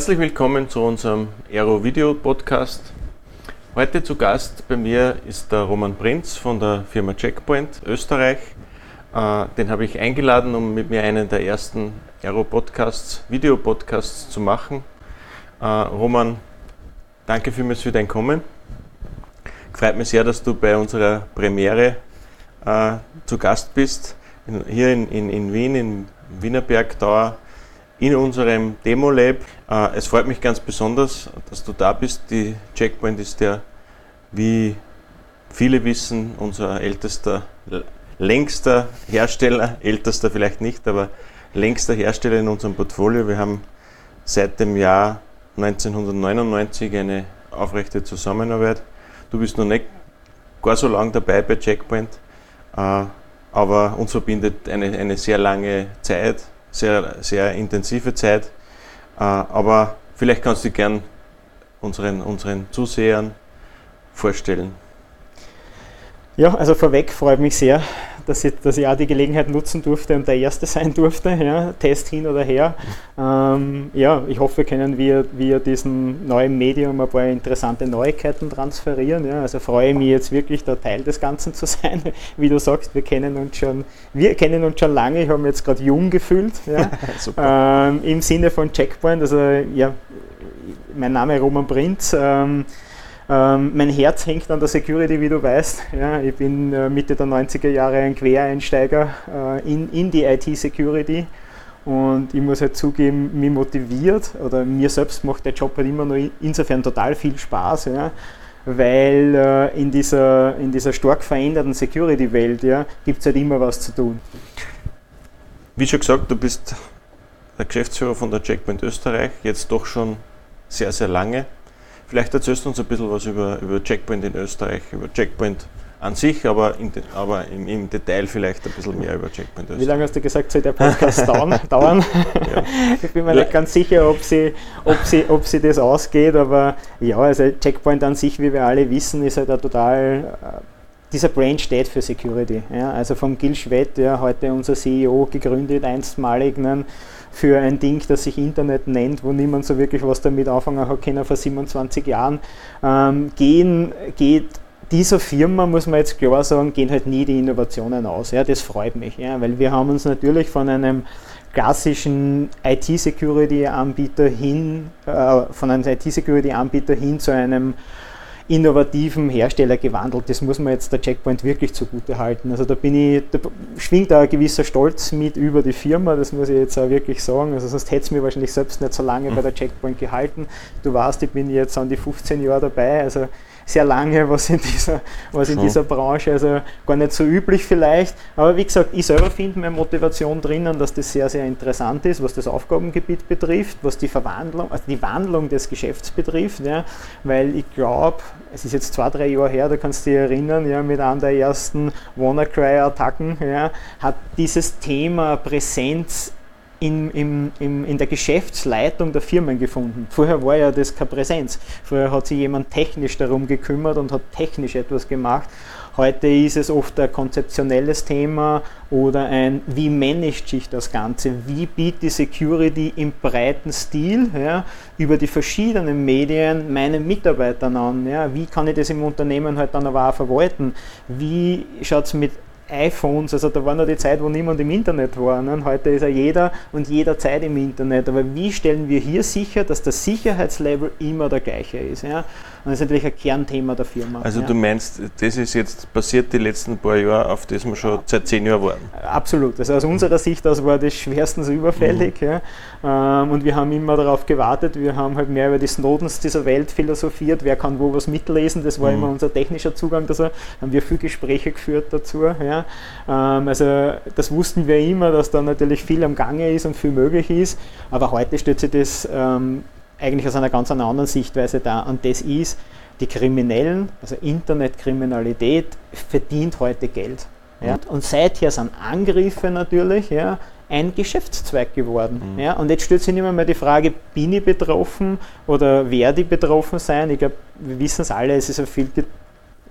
Herzlich willkommen zu unserem Aero Video Podcast. Heute zu Gast bei mir ist der Roman Prinz von der Firma Checkpoint Österreich. Äh, den habe ich eingeladen, um mit mir einen der ersten Aero Podcasts, Video Podcasts zu machen. Äh, Roman, danke vielmals für dein Kommen. Freut mich sehr, dass du bei unserer Premiere äh, zu Gast bist. Hier in, in, in Wien, in Wienerberg Tower in unserem Demo-Lab. Äh, es freut mich ganz besonders, dass du da bist. Die Checkpoint ist ja, wie viele wissen, unser ältester, längster Hersteller, ältester vielleicht nicht, aber längster Hersteller in unserem Portfolio. Wir haben seit dem Jahr 1999 eine aufrechte Zusammenarbeit. Du bist noch nicht gar so lange dabei bei Checkpoint, äh, aber uns verbindet eine, eine sehr lange Zeit sehr, sehr intensive Zeit. Äh, aber vielleicht kannst du dich gern unseren, unseren Zusehern vorstellen. Ja, also vorweg freut mich sehr, dass ich, dass ich auch die Gelegenheit nutzen durfte und der Erste sein durfte. Ja, Test hin oder her. Ähm, ja, ich hoffe, können wir via diesem neuen Medium ein paar interessante Neuigkeiten transferieren. Ja, also freue ich mich jetzt wirklich, da Teil des Ganzen zu sein. Wie du sagst, wir kennen uns schon, wir kennen uns schon lange. Ich habe mich jetzt gerade jung gefühlt. Ja, ähm, Im Sinne von Checkpoint. Also ja, mein Name ist Roman Prinz. Ähm, ähm, mein Herz hängt an der Security, wie du weißt. Ja, ich bin äh, Mitte der 90er Jahre ein Quereinsteiger äh, in, in die IT-Security. Und ich muss halt zugeben, mich motiviert oder mir selbst macht der Job halt immer noch insofern total viel Spaß, ja, weil äh, in, dieser, in dieser stark veränderten Security-Welt ja, gibt es halt immer was zu tun. Wie schon gesagt, du bist der Geschäftsführer von der Checkpoint Österreich, jetzt doch schon sehr, sehr lange. Vielleicht erzählst du uns ein bisschen was über, über Checkpoint in Österreich, über Checkpoint an sich, aber, in, aber im, im, Detail vielleicht ein bisschen mehr über Checkpoint Österreich. Wie lange hast du gesagt, soll der Podcast dauern? Ja. Ich bin mir ja. nicht ganz sicher, ob sie, ob, sie, ob sie das ausgeht, aber ja, also Checkpoint an sich, wie wir alle wissen, ist halt ein total äh, dieser Brand steht für Security. Ja, also vom Gil Schwett, ja, heute unser CEO, gegründet, einstmalig für ein Ding, das sich Internet nennt, wo niemand so wirklich was damit anfangen hat können vor 27 Jahren, ähm, gehen, geht dieser Firma, muss man jetzt klar sagen, gehen halt nie die Innovationen aus. Ja, das freut mich, ja, weil wir haben uns natürlich von einem klassischen IT-Security-Anbieter hin, äh, von einem IT-Security-Anbieter hin zu einem innovativen Hersteller gewandelt. Das muss man jetzt der Checkpoint wirklich zugute halten. Also da bin ich, da schwingt da ein gewisser Stolz mit über die Firma, das muss ich jetzt auch wirklich sagen. Also sonst hätte es mir wahrscheinlich selbst nicht so lange bei der Checkpoint gehalten. Du weißt, ich bin jetzt an die 15 Jahre dabei, also sehr lange was in dieser, was in dieser Branche, also gar nicht so üblich vielleicht. Aber wie gesagt, ich selber finde meine Motivation drinnen, dass das sehr, sehr interessant ist, was das Aufgabengebiet betrifft, was die Verwandlung, also die Wandlung des Geschäfts betrifft, ja, weil ich glaube, es ist jetzt zwei, drei Jahre her, da kannst du dich erinnern, ja, mit einer der ersten WannaCry-Attacken, ja, hat dieses Thema Präsenz in, in, in, in der Geschäftsleitung der Firmen gefunden. Vorher war ja das keine Präsenz. Vorher hat sich jemand technisch darum gekümmert und hat technisch etwas gemacht. Heute ist es oft ein konzeptionelles Thema oder ein, wie managt sich das Ganze? Wie bietet die Security im breiten Stil ja, über die verschiedenen Medien meinen Mitarbeitern an? Ja? Wie kann ich das im Unternehmen halt dann aber auch verwalten? Wie schaut es mit iPhones, also da war noch die Zeit, wo niemand im Internet war. Ne? Heute ist ja jeder und jederzeit im Internet. Aber wie stellen wir hier sicher, dass das Sicherheitslevel immer der gleiche ist? Ja? Und das ist natürlich ein Kernthema der Firma. Also ja. du meinst, das ist jetzt passiert die letzten paar Jahre, auf das wir schon seit zehn Jahren warten? Absolut. Also aus unserer Sicht aus war das schwerstens überfällig. Mhm. Ja. Ähm, und wir haben immer darauf gewartet, wir haben halt mehr über die Snowdens dieser Welt philosophiert, wer kann wo was mitlesen, das war mhm. immer unser technischer Zugang dazu. Haben wir viele Gespräche geführt dazu. Ja. Ähm, also das wussten wir immer, dass da natürlich viel am Gange ist und viel möglich ist. Aber heute stellt sich das ähm, eigentlich aus einer ganz anderen Sichtweise da. Und das ist, die Kriminellen, also Internetkriminalität, verdient heute Geld. Ja. Und, und seither sind Angriffe natürlich ja, ein Geschäftszweig geworden. Mhm. Ja. Und jetzt stellt sich nicht mehr, die Frage, bin ich betroffen oder werde ich betroffen sein? Ich glaube, wir wissen es alle, es ist ein viel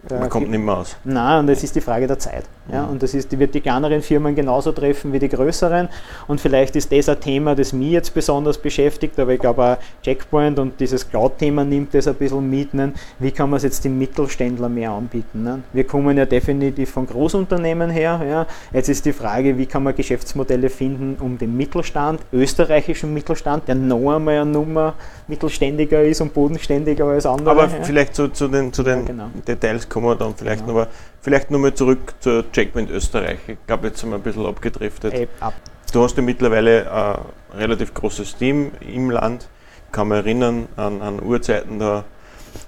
man kommt nicht mehr aus. Nein, und es ist die Frage der Zeit. Ja, mhm. und das ist, wird die kleineren Firmen genauso treffen wie die größeren. Und vielleicht ist das ein Thema, das mich jetzt besonders beschäftigt, aber ich glaube auch Checkpoint und dieses Cloud-Thema nimmt das ein bisschen mit. Ne? Wie kann man es jetzt den Mittelständler mehr anbieten? Ne? Wir kommen ja definitiv von Großunternehmen her. Ja? Jetzt ist die Frage, wie kann man Geschäftsmodelle finden, um den Mittelstand, österreichischen Mittelstand, der noch einmal eine Nummer mittelständiger ist und bodenständiger als andere. Aber ja? vielleicht zu, zu den, zu den ja, genau. Details kommen wir dann vielleicht genau. noch. Vielleicht nochmal zurück zur Checkpoint Österreich. Ich glaube, jetzt sind wir ein bisschen abgedriftet. Ey, ab. Du hast ja mittlerweile ein relativ großes Team im Land. Ich kann mich erinnern an, an Urzeiten, da,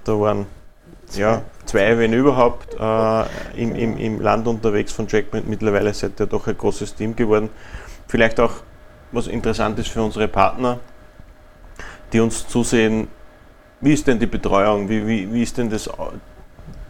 da waren ja, zwei, wenn überhaupt, äh, im, im, im Land unterwegs von Checkpoint. Mittlerweile seid ihr doch ein großes Team geworden. Vielleicht auch was interessant ist für unsere Partner, die uns zusehen, wie ist denn die Betreuung, wie, wie, wie ist denn das,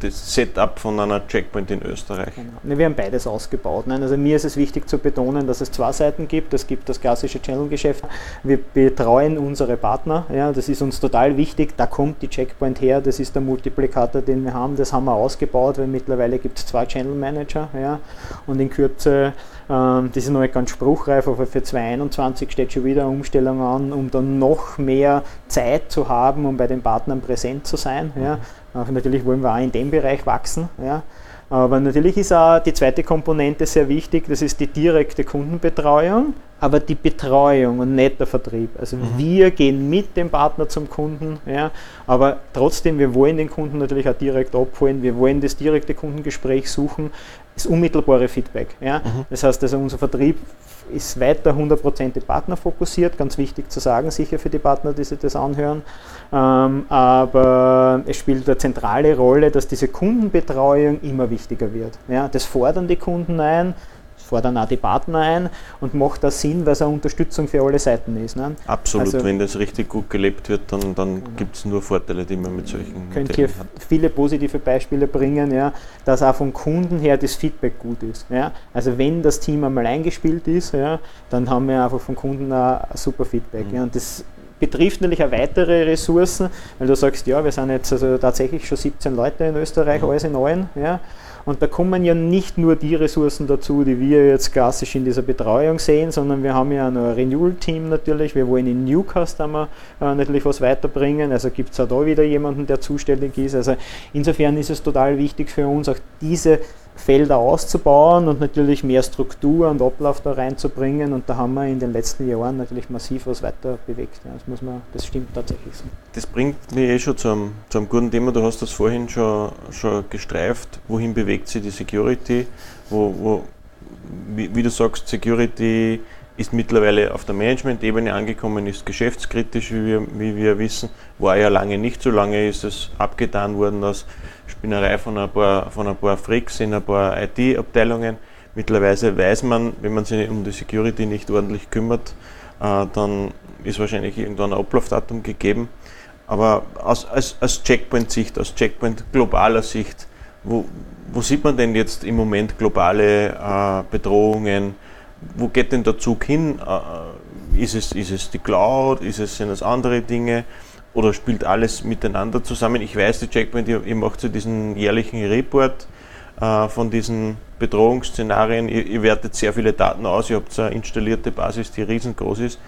das Setup von einer Checkpoint in Österreich? Genau. Wir haben beides ausgebaut. Nein, also mir ist es wichtig zu betonen, dass es zwei Seiten gibt. Es gibt das klassische Channel-Geschäft. Wir betreuen unsere Partner. Ja, das ist uns total wichtig. Da kommt die Checkpoint her. Das ist der Multiplikator, den wir haben. Das haben wir ausgebaut, weil mittlerweile gibt es zwei Channel Manager. Ja, und in Kürze ähm, das ist noch nicht ganz spruchreif, aber für 2021 steht schon wieder eine Umstellung an, um dann noch mehr Zeit zu haben, um bei den Partnern präsent zu sein. Ja. Natürlich wollen wir auch in dem Bereich wachsen. Ja. Aber natürlich ist auch die zweite Komponente sehr wichtig, das ist die direkte Kundenbetreuung, aber die Betreuung und nicht der Vertrieb. Also mhm. wir gehen mit dem Partner zum Kunden, ja, aber trotzdem, wir wollen den Kunden natürlich auch direkt abholen, wir wollen das direkte Kundengespräch suchen, das unmittelbare Feedback. Ja. Mhm. Das heißt, also unser Vertrieb ist weiter 100% partnerfokussiert, ganz wichtig zu sagen, sicher für die Partner, die sich das anhören. Ähm, aber es spielt eine zentrale Rolle, dass diese Kundenbetreuung immer wichtiger wird. Ja, das fordern die Kunden ein, fordern auch die Partner ein und macht da Sinn, weil es eine Unterstützung für alle Seiten ist. Ne? Absolut, also, wenn das richtig gut gelebt wird, dann, dann genau. gibt es nur Vorteile, die man mit solchen Könnt hier hat. viele positive Beispiele bringen, ja, dass auch vom Kunden her das Feedback gut ist. Ja? Also wenn das Team einmal eingespielt ist, ja, dann haben wir einfach vom Kunden ein super Feedback. Mhm. Ja? Und das betrifft natürlich auch weitere Ressourcen, weil du sagst, ja, wir sind jetzt also tatsächlich schon 17 Leute in Österreich, mhm. alles in allen. Ja. Und da kommen ja nicht nur die Ressourcen dazu, die wir jetzt klassisch in dieser Betreuung sehen, sondern wir haben ja ein Renewal-Team natürlich. Wir wollen in Newcastle äh, natürlich was weiterbringen. Also gibt es auch da wieder jemanden, der zuständig ist. Also insofern ist es total wichtig für uns, auch diese Felder auszubauen und natürlich mehr Struktur und Ablauf da reinzubringen. Und da haben wir in den letzten Jahren natürlich massiv was weiter bewegt. Das, muss man, das stimmt tatsächlich so. Das bringt mich eh schon zu einem, guten Thema. Du hast das vorhin schon, schon gestreift. Wohin bewegt sich die Security? Wo, wo, wie, wie du sagst, Security ist mittlerweile auf der Management-Ebene angekommen, ist geschäftskritisch, wie wir, wie wir wissen. War ja lange nicht so lange, ist es abgetan worden aus Spinnerei von ein paar, von ein paar Freaks in ein paar IT-Abteilungen. Mittlerweile weiß man, wenn man sich um die Security nicht ordentlich kümmert, äh, dann ist wahrscheinlich irgendwann ein Ablaufdatum gegeben. Aber aus, als, als Checkpoint-Sicht, aus Checkpoint globaler Sicht, wo, wo sieht man denn jetzt im Moment globale äh, Bedrohungen? Wo geht denn der Zug hin? Äh, ist, es, ist es die Cloud? Ist es, sind es andere Dinge? Oder spielt alles miteinander zusammen? Ich weiß, die Checkpoint, ihr, ihr macht so diesen jährlichen Report äh, von diesen Bedrohungsszenarien, ihr, ihr, wertet sehr viele Daten aus, ihr habt eine installierte Basis, die riesengroß ist.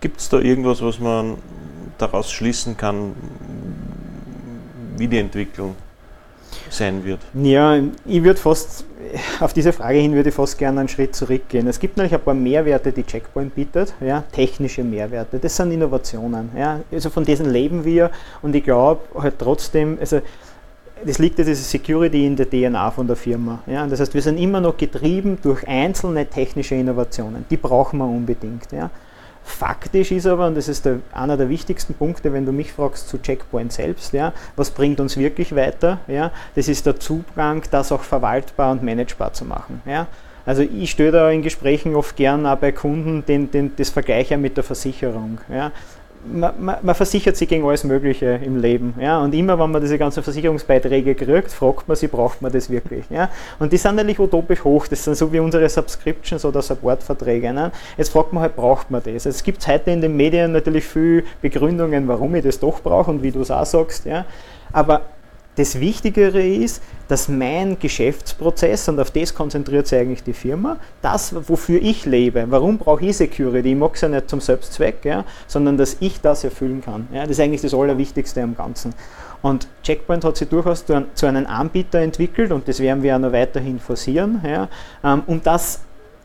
Gibt es da irgendwas, was man daraus schließen kann, wie die Entwicklung sein wird? Ja, ich würde fast, auf diese Frage hin würde ich fast gerne einen Schritt zurückgehen. Es gibt natürlich ein paar Mehrwerte, die Checkpoint bietet, ja, technische Mehrwerte, das sind Innovationen. Ja. Also von diesen leben wir und ich glaube halt trotzdem, also das liegt ja diese Security in der DNA von der Firma. Ja? Das heißt, wir sind immer noch getrieben durch einzelne technische Innovationen. Die brauchen wir unbedingt. Ja? Faktisch ist aber, und das ist der, einer der wichtigsten Punkte, wenn du mich fragst zu Checkpoint selbst, ja, was bringt uns wirklich weiter, ja, das ist der Zugang, das auch verwaltbar und managebar zu machen. Ja. Also ich störe da in Gesprächen oft gern auch bei Kunden den, den, das Vergleiche mit der Versicherung. Ja man, man, versichert sich gegen alles Mögliche im Leben. Ja? Und immer, wenn man diese ganzen Versicherungsbeiträge kriegt, fragt man sich, braucht man das wirklich? Ja? Und die sind natürlich utopisch hoch. Das sind so wie unsere Subscriptions oder Supportverträge. Ne? Jetzt fragt man halt, braucht man das? Es gibt heute in den Medien natürlich viele Begründungen, warum ich das doch brauche und wie du es auch sagst. Ja? Aber das Wichtigere ist, dass mein Geschäftsprozess, und auf das konzentriert sich eigentlich die Firma, das, wofür ich lebe, warum brauche ich Security? Ich mag es ja nicht zum Selbstzweck, ja, sondern dass ich das erfüllen kann. Ja, das ist eigentlich das Allerwichtigste am Ganzen. Und Checkpoint hat sich durchaus zu, einem Anbieter entwickelt und das werden wir auch noch weiterhin forcieren, ja, ähm, um das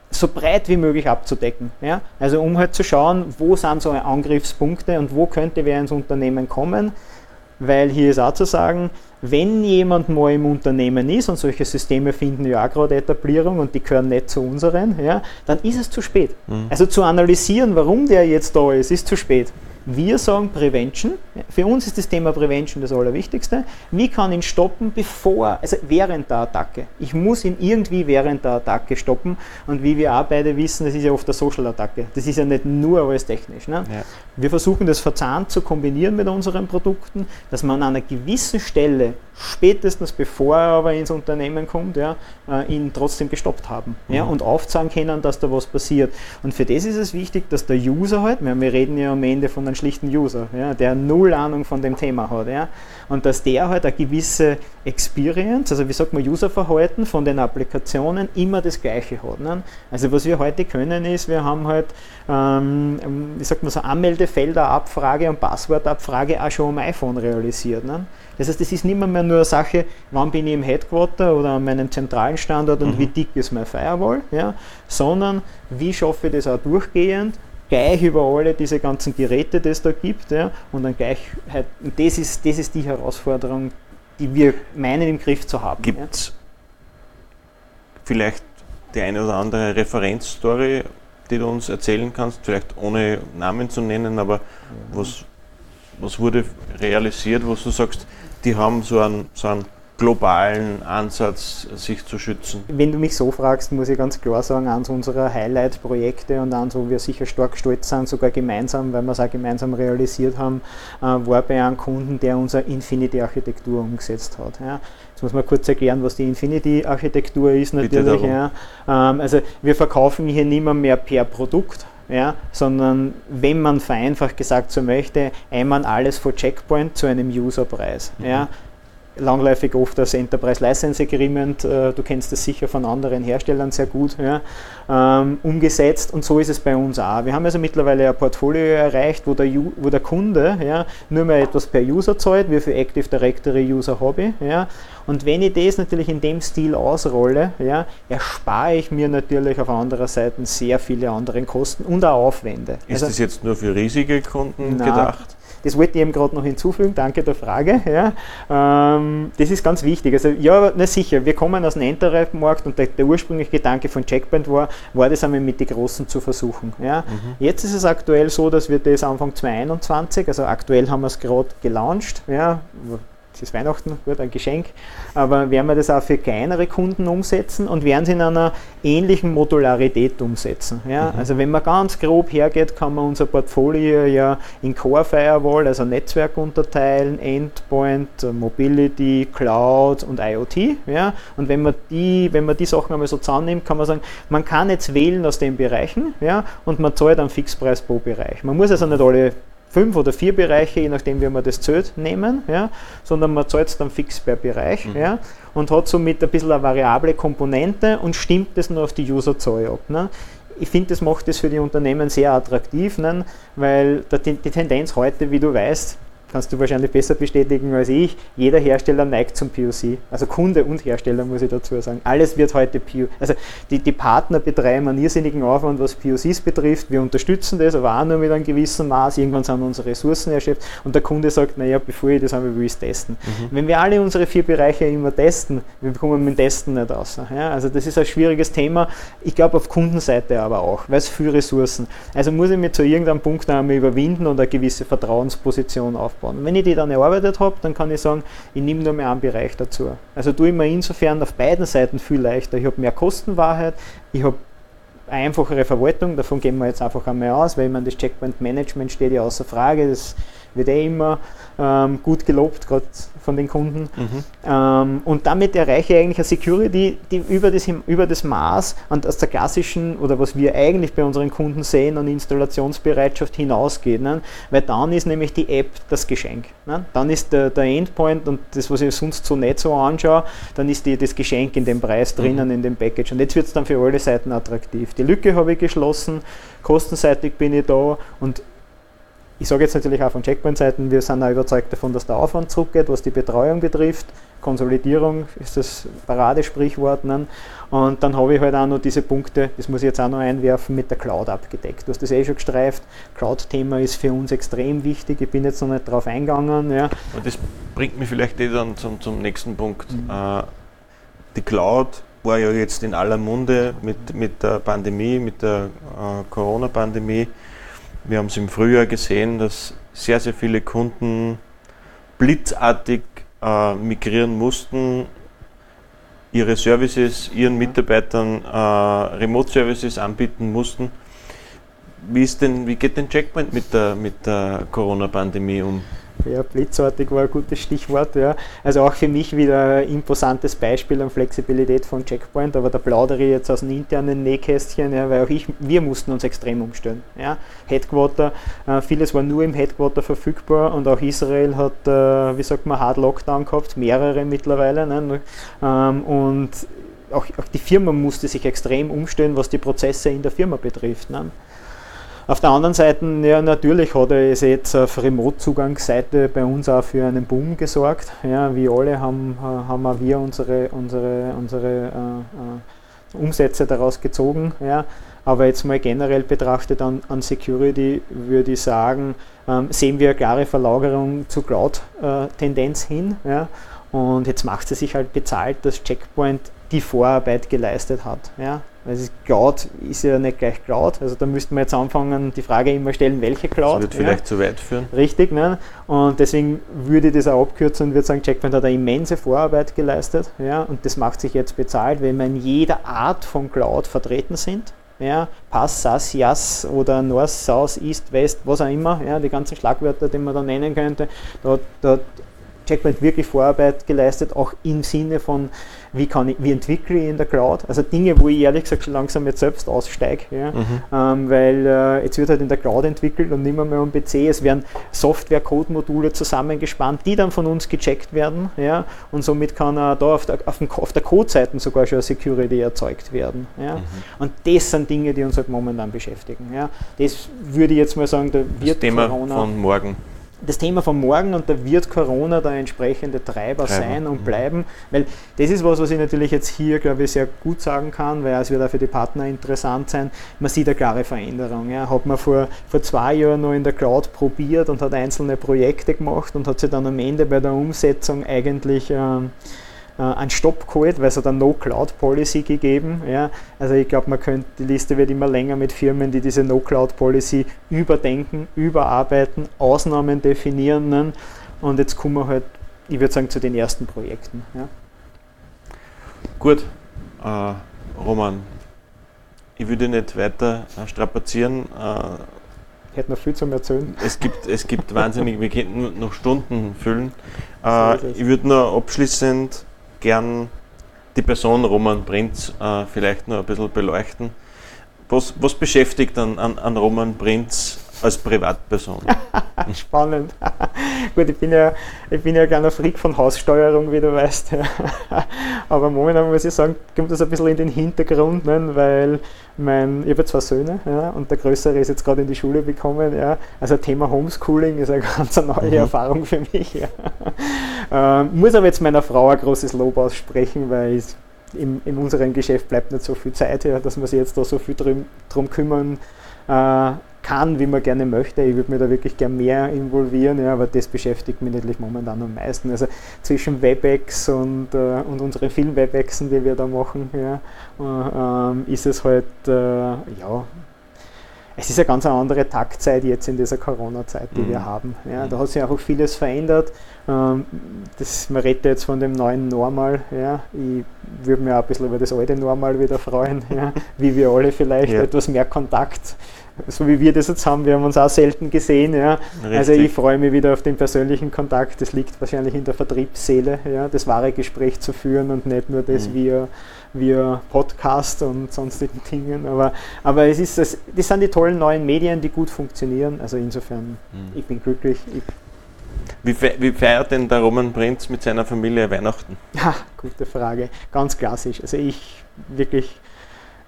so breit wie möglich abzudecken. Ja? Also um halt zu schauen, wo sind so Angriffspunkte und wo könnte wer ins Unternehmen kommen, weil hier ist auch zu sagen, wenn jemand mal im Unternehmen ist und solche Systeme finden ja auch gerade Etablierung und die gehören nicht zu unseren, ja, dann ist es zu spät. Mhm. Also zu analysieren, warum der jetzt da ist, ist zu spät. Wir sagen Prevention. Für uns ist das Thema Prevention das Allerwichtigste. Wie kann ich ihn stoppen, bevor, also während der Attacke. Ich muss ihn irgendwie während der Attacke stoppen. Und wie wir auch beide wissen, das ist ja oft eine Social-Attacke. Das ist ja nicht nur alles technisch. Ne? Ja. Wir versuchen das verzahnt zu kombinieren mit unseren Produkten, dass man an einer gewissen Stelle spätestens bevor er aber ins Unternehmen kommt, ja, äh, ihn trotzdem gestoppt haben mhm. ja, und aufzeigen können, dass da was passiert. Und für das ist es wichtig, dass der User halt, wir reden ja am Ende von einem schlichten User, ja, der null Ahnung von dem Thema hat, ja, und dass der halt eine gewisse Experience, also wie sagt man, Userverhalten von den Applikationen immer das gleiche hat. Ne? Also was wir heute können ist, wir haben halt, ähm, wie sagt man so, Anmeldefelder, Abfrage und Passwortabfrage auch schon am iPhone realisiert. Ne? Das heißt, es ist nicht mehr nur eine Sache, wann bin ich im Headquarter oder an meinem zentralen Standort und mhm. wie dick ist mein Firewall, ja, sondern wie schaffe ich das auch durchgehend gleich über alle diese ganzen Geräte, die es da gibt, ja, und dann gleich, halt, und das ist, das ist die Herausforderung, die wir meinen im Griff zu haben. Gibt es ja. vielleicht die eine oder andere Referenzstory, die du uns erzählen kannst, vielleicht ohne Namen zu nennen, aber was, was wurde realisiert, wo du sagst, die haben so einen, so einen globalen Ansatz, sich zu schützen? Wenn du mich so fragst, muss ich ganz klar sagen, eines unserer Highlight-Projekte und eins, wo wir sicher stark stolz sind, sogar gemeinsam, weil wir es auch gemeinsam realisiert haben, äh, war bei einem Kunden, der unsere Infinity-Architektur umgesetzt hat. Jetzt muss man kurz erklären, was die Infinity-Architektur ist natürlich. Ähm, also wir verkaufen hier nicht mehr, mehr per Produkt, ja, sondern wenn man vereinfacht gesagt so möchte, einmal alles vor Checkpoint zu einem Userpreis. Mhm. Ja langläufig oft das Enterprise License Agreement, äh, du kennst das sicher von anderen Herstellern sehr gut, ja, ähm, umgesetzt und so ist es bei uns auch. Wir haben also mittlerweile ein Portfolio erreicht, wo der, wo der Kunde ja, nur mehr etwas per User zahlt, wie viel Active Directory User ich. Ja, und wenn ich das natürlich in dem Stil ausrolle, ja, erspare ich mir natürlich auf anderer Seite sehr viele andere Kosten und auch Aufwände. Ist also, das jetzt nur für riesige Kunden na, gedacht? Das wollte ich eben gerade noch hinzufügen, danke der Frage. Ja. Ähm, das ist ganz wichtig. Also ja, na sicher, wir kommen aus dem Enterprise-Markt und der, der, ursprüngliche Gedanke von Checkpoint war, war das einmal mit den Großen zu versuchen. Ja. Mhm. Jetzt ist es aktuell so, dass wir das Anfang 2021, also aktuell haben wir es gerade gelauncht, ja, es ist Weihnachten, gut, ein Geschenk, aber werden wir das auch für kleinere Kunden umsetzen und werden es in einer ähnlichen Modularität umsetzen. Ja? Mhm. Also wenn man ganz grob hergeht, kann man unser Portfolio ja in Core Firewall, also Netzwerk unterteilen, Endpoint, Mobility, Cloud und IoT. Ja? Und wenn man, die, wenn man die Sachen einmal so zusammennimmt, kann man sagen, man kann jetzt wählen aus den Bereichen ja? und man zahlt einen Fixpreis pro Bereich. Man muss also nicht alle fünf oder vier Bereiche, je nachdem wie man das zählt, nehmen, ja, sondern man zahlt es dann fix per Bereich mhm. ja, und hat somit ein bisschen eine variable Komponente und stimmt das nur auf die Userzahl ab. Ne. Ich finde, das macht das für die Unternehmen sehr attraktiv, ne, weil die, die Tendenz heute, wie du weißt, kannst du wahrscheinlich besser bestätigen als ich, jeder Hersteller neigt zum POC. Also Kunde und Hersteller muss ich dazu sagen. Alles wird heute POC. Also die, die Partner betreiben einen irrsinnigen Aufwand, was POCs betrifft. Wir unterstützen das, aber auch nur mit einem gewissen Maß. Irgendwann sind unsere Ressourcen erschöpft und der Kunde sagt, naja, bevor ich das habe, will ich es testen. Mhm. Wenn wir alle unsere vier Bereiche immer testen, wir bekommen mit dem Testen nicht raus. Ja, also das ist ein schwieriges Thema. Ich glaube auf Kundenseite aber auch, weil es viel Ressourcen. Also muss ich mich zu irgendeinem Punkt einmal überwinden und eine gewisse Vertrauensposition aufbauen aufbauen. Und wenn ich die dann erarbeitet habe, dann kann ich sagen, ich nehme nur mehr einen Bereich dazu. Also tue ich mir insofern auf beiden Seiten viel leichter. Ich habe mehr Kostenwahrheit, ich habe einfachere Verwaltung, davon gehen wir jetzt einfach einmal aus, weil man das Checkpoint Management steht ja außer Frage. Das wird eh immer ähm, gut gelobt, gerade von den Kunden. Mhm. Ähm, und damit erreiche ich eigentlich eine Security, die über das, über das Maß und aus der klassischen oder was wir eigentlich bei unseren Kunden sehen an Installationsbereitschaft hinausgeht. Ne? Weil dann ist nämlich die App das Geschenk. Ne? Dann ist der, der Endpoint und das, was ich sonst so nicht so anschaue, dann ist die, das Geschenk in dem Preis drinnen, mhm. in dem Package. Und jetzt wird es dann für alle Seiten attraktiv. Die Lücke habe ich geschlossen, kostenseitig bin ich da und ich sage jetzt natürlich auch von Checkpoint-Seiten, wir sind auch überzeugt davon, dass der Aufwand zurückgeht, was die Betreuung betrifft. Konsolidierung ist das Paradesprichwort. Ne? Und dann habe ich halt auch noch diese Punkte, das muss ich jetzt auch noch einwerfen, mit der Cloud abgedeckt. Du hast das eh schon gestreift. Cloud-Thema ist für uns extrem wichtig. Ich bin jetzt noch nicht darauf eingegangen. Ja. Und das bringt mich vielleicht eh dann zum, zum nächsten Punkt. Mhm. Äh, die Cloud war ja jetzt in aller Munde mit, mit der Pandemie, mit der äh, Corona-Pandemie. Wir haben es im Frühjahr gesehen, dass sehr, sehr viele Kunden blitzartig äh, migrieren mussten, ihre Services ihren Mitarbeitern äh, Remote-Services anbieten mussten. Wie, ist denn, wie geht denn Checkpoint mit der, mit der Corona-Pandemie um? Ja, blitzartig war ein gutes Stichwort. Ja. Also auch für mich wieder ein imposantes Beispiel an Flexibilität von Checkpoint, aber da plaudere ich jetzt aus dem internen Nähkästchen, ja, weil auch ich, wir mussten uns extrem umstellen. Ja. Headquarter, äh, vieles war nur im Headquarter verfügbar und auch Israel hat, äh, wie sagt man, Hard Lockdown gehabt, mehrere mittlerweile. Ne. Ähm, und auch, auch, die Firma musste sich extrem umstellen, was die Prozesse in der Firma betrifft. Ne. Auf der anderen Seite, ja, natürlich hat es jetzt auf Remote-Zugangsseite bei uns auch für einen Boom gesorgt. Ja, wie alle haben, haben auch wir unsere, unsere, unsere äh, äh, Umsätze daraus gezogen. Ja. Aber jetzt mal generell betrachtet an, an Security würde ich sagen, ähm, sehen wir eine klare Verlagerung zu Cloud-Tendenz äh, hin. Ja. Und jetzt macht es sich halt bezahlt, dass Checkpoint die Vorarbeit geleistet hat. Ja. Weil Cloud ist ja nicht gleich Cloud. Also da müssten wir jetzt anfangen, die Frage immer stellen, welche Cloud. Das wird vielleicht zu weit führen. Richtig, ne? Und deswegen würde ich das auch abkürzen und würde sagen, Checkpoint hat eine immense Vorarbeit geleistet. Ja? Und das macht sich jetzt bezahlt, wenn wir in jeder Art von Cloud vertreten sind. Ja, Pass, SAS, Jas oder North, South, East, West, was auch immer, ja, die ganzen Schlagwörter, die man da nennen könnte, da, da Checkpoint wirklich Vorarbeit geleistet, auch im Sinne von wie, kann ich, wie entwickle ich in der Cloud. Also Dinge, wo ich ehrlich gesagt schon langsam jetzt selbst aussteige, ja? mhm. ähm, weil äh, jetzt wird halt in der Cloud entwickelt und nicht mehr, mehr am PC. Es werden Software-Code-Module zusammengespannt, die dann von uns gecheckt werden ja? und somit kann äh, da auf der, auf, auf der Code-Seite sogar schon Security erzeugt werden. Ja? Mhm. Und das sind Dinge, die uns halt momentan beschäftigen. Ja? Das würde ich jetzt mal sagen, da wird das Thema Corona von morgen das Thema von morgen und da wird Corona der entsprechende Treiber, Treiber. sein und mhm. bleiben, weil das ist was, was ich natürlich jetzt hier, glaube ich, sehr gut sagen kann, weil es wird auch für die Partner interessant sein. Man sieht eine klare Veränderung. Ja. Hat man vor, vor zwei Jahren noch in der Cloud probiert und hat einzelne Projekte gemacht und hat sich dann am Ende bei der Umsetzung eigentlich ähm, äh, einen Stopp geholt, weil es hat eine No-Cloud-Policy gegeben. Ja. Also ich glaube, man könnte, die Liste wird immer länger mit Firmen, die diese No-Cloud-Policy überdenken, überarbeiten, Ausnahmen definieren. Ne. Und jetzt kommen wir halt, ich würde sagen, zu den ersten Projekten. Ja. Gut, äh, Roman, ich würde nicht weiter äh, strapazieren. Äh, hätte noch viel zu erzählen. Es gibt, es gibt wahnsinnig, wir könnten noch Stunden füllen. Äh, ich würde nur abschließend gern die Person Roman Prinz äh, vielleicht noch ein bisschen beleuchten. Was, was beschäftigt an, an, an Roman Prinz als Privatperson? Spannend. Gut, ich bin ja, ich bin ja ein kleiner Freak von Haussteuerung, wie du weißt. Aber momentan muss ich sagen, kommt das ein bisschen in den Hintergrund, ne, weil mein, ich habe zwei Söhne ja, und der Größere ist jetzt gerade in die Schule gekommen. Ja. Also Thema Homeschooling ist eine ganz neue mhm. Erfahrung für mich. Ja. Ähm, muss aber jetzt meiner Frau ein großes Lob aussprechen, weil es in, in unserem Geschäft bleibt nicht so viel Zeit, ja, dass man sich jetzt da so viel drum, drum kümmern äh, kann, wie man gerne möchte. Ich würde mich da wirklich gerne mehr involvieren, ja, aber das beschäftigt mich natürlich momentan am meisten. Also zwischen WebEx und, äh, und unseren vielen WebExen, die wir da machen, ja, äh, ist es halt, äh, ja, es ist eine ganz andere Taktzeit jetzt in dieser Corona-Zeit, die mhm. wir haben. Ja, mhm. da hat sich einfach vieles verändert. Ähm, das, man redet jetzt von dem neuen Normal. Ja. Ich würde mich auch ein bisschen über das alte Normal wieder freuen, ja, wie wir alle vielleicht ja. etwas mehr Kontakt so wie wir das jetzt haben, wir haben uns auch selten gesehen. Ja. Also ich freue mich wieder auf den persönlichen Kontakt. Das liegt wahrscheinlich in der Vertriebsseele, ja, das wahre Gespräch zu führen und nicht nur das mhm. via, via Podcast und sonstigen Dingen. Aber, aber es ist das, das sind die tollen neuen Medien, die gut funktionieren. Also insofern, mhm. ich bin glücklich. Ich wie, fe wie, feiert denn der Roman Prinz mit seiner Familie Weihnachten? Ja, gute Frage. Ganz klassisch. Also ich wirklich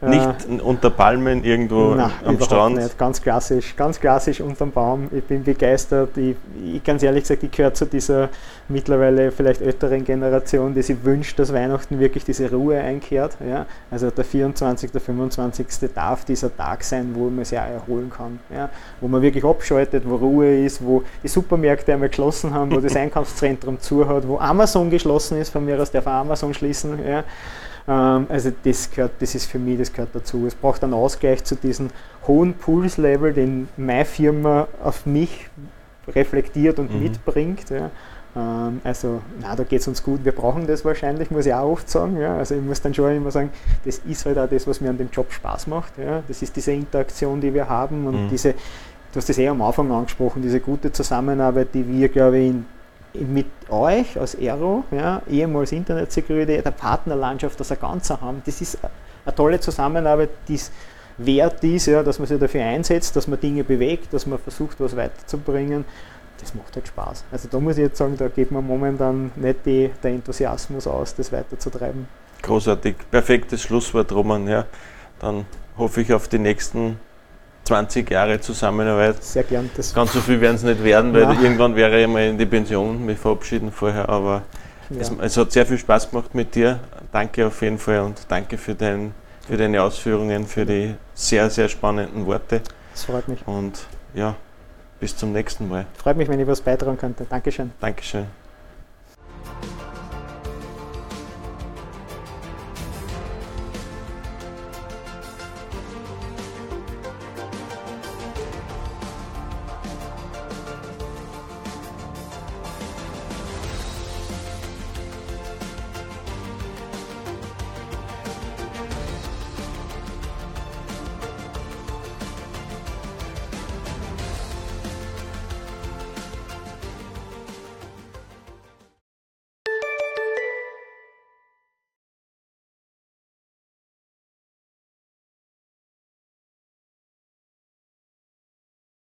nicht äh, unter Palmen irgendwo Nein, am Strand? Nicht. Ganz klassisch, ganz klassisch unterm Baum. Ich bin begeistert. Ich, ich ganz ehrlich gesagt, ich gehöre zu dieser mittlerweile vielleicht älteren Generation, die sich wünscht, dass Weihnachten wirklich diese Ruhe einkehrt. Ja? Also der 24., der 25. darf dieser Tag sein, wo man sich auch erholen kann. Ja? Wo man wirklich abschaltet, wo Ruhe ist, wo die Supermärkte einmal geschlossen haben, wo das Einkaufszentrum zu hat, wo Amazon geschlossen ist, von mir aus darf Amazon schließen. Ja? Ähm, also das, gehört, das ist für mich, das gehört dazu. Es braucht einen Ausgleich zu diesem hohen Pulslevel, den meine Firma auf mich reflektiert und mhm. mitbringt. Ja. Ähm, also, na, da geht es uns gut, wir brauchen das wahrscheinlich, muss ich auch oft sagen. Ja. Also ich muss dann schon immer sagen, das ist halt auch das, was mir an dem Job Spaß macht. Ja. Das ist diese Interaktion, die wir haben und mhm. diese, du hast das eh am Anfang angesprochen, diese gute Zusammenarbeit, die wir, glaube ich, in mit euch als Aero, ja, ehemals Internet Security, der Partnerlandschaft als ein Ganzer haben. Das ist eine tolle Zusammenarbeit, die es wert ist, ja, dass man sich dafür einsetzt, dass man Dinge bewegt, dass man versucht, was weiterzubringen. Das macht halt Spaß. Also da muss ich jetzt sagen, da geht man momentan nicht die, der Enthusiasmus aus, das weiterzutreiben. Großartig, perfektes Schlusswort, Roman. Ja. Dann hoffe ich auf die nächsten 20 Jahre Zusammenarbeit. Sehr gern. Das Ganz so viel werden es nicht werden, weil Nein. irgendwann wäre ich mal in die Pension, mich verabschieden vorher, aber ja. es, es, hat sehr viel Spaß gemacht mit dir. Danke auf jeden Fall und danke für, dein, für deine Ausführungen, für die sehr, sehr spannenden Worte. Das freut mich. Und ja, bis zum nächsten Mal. Freut mich, wenn ich was beitragen könnte. Dankeschön. Dankeschön.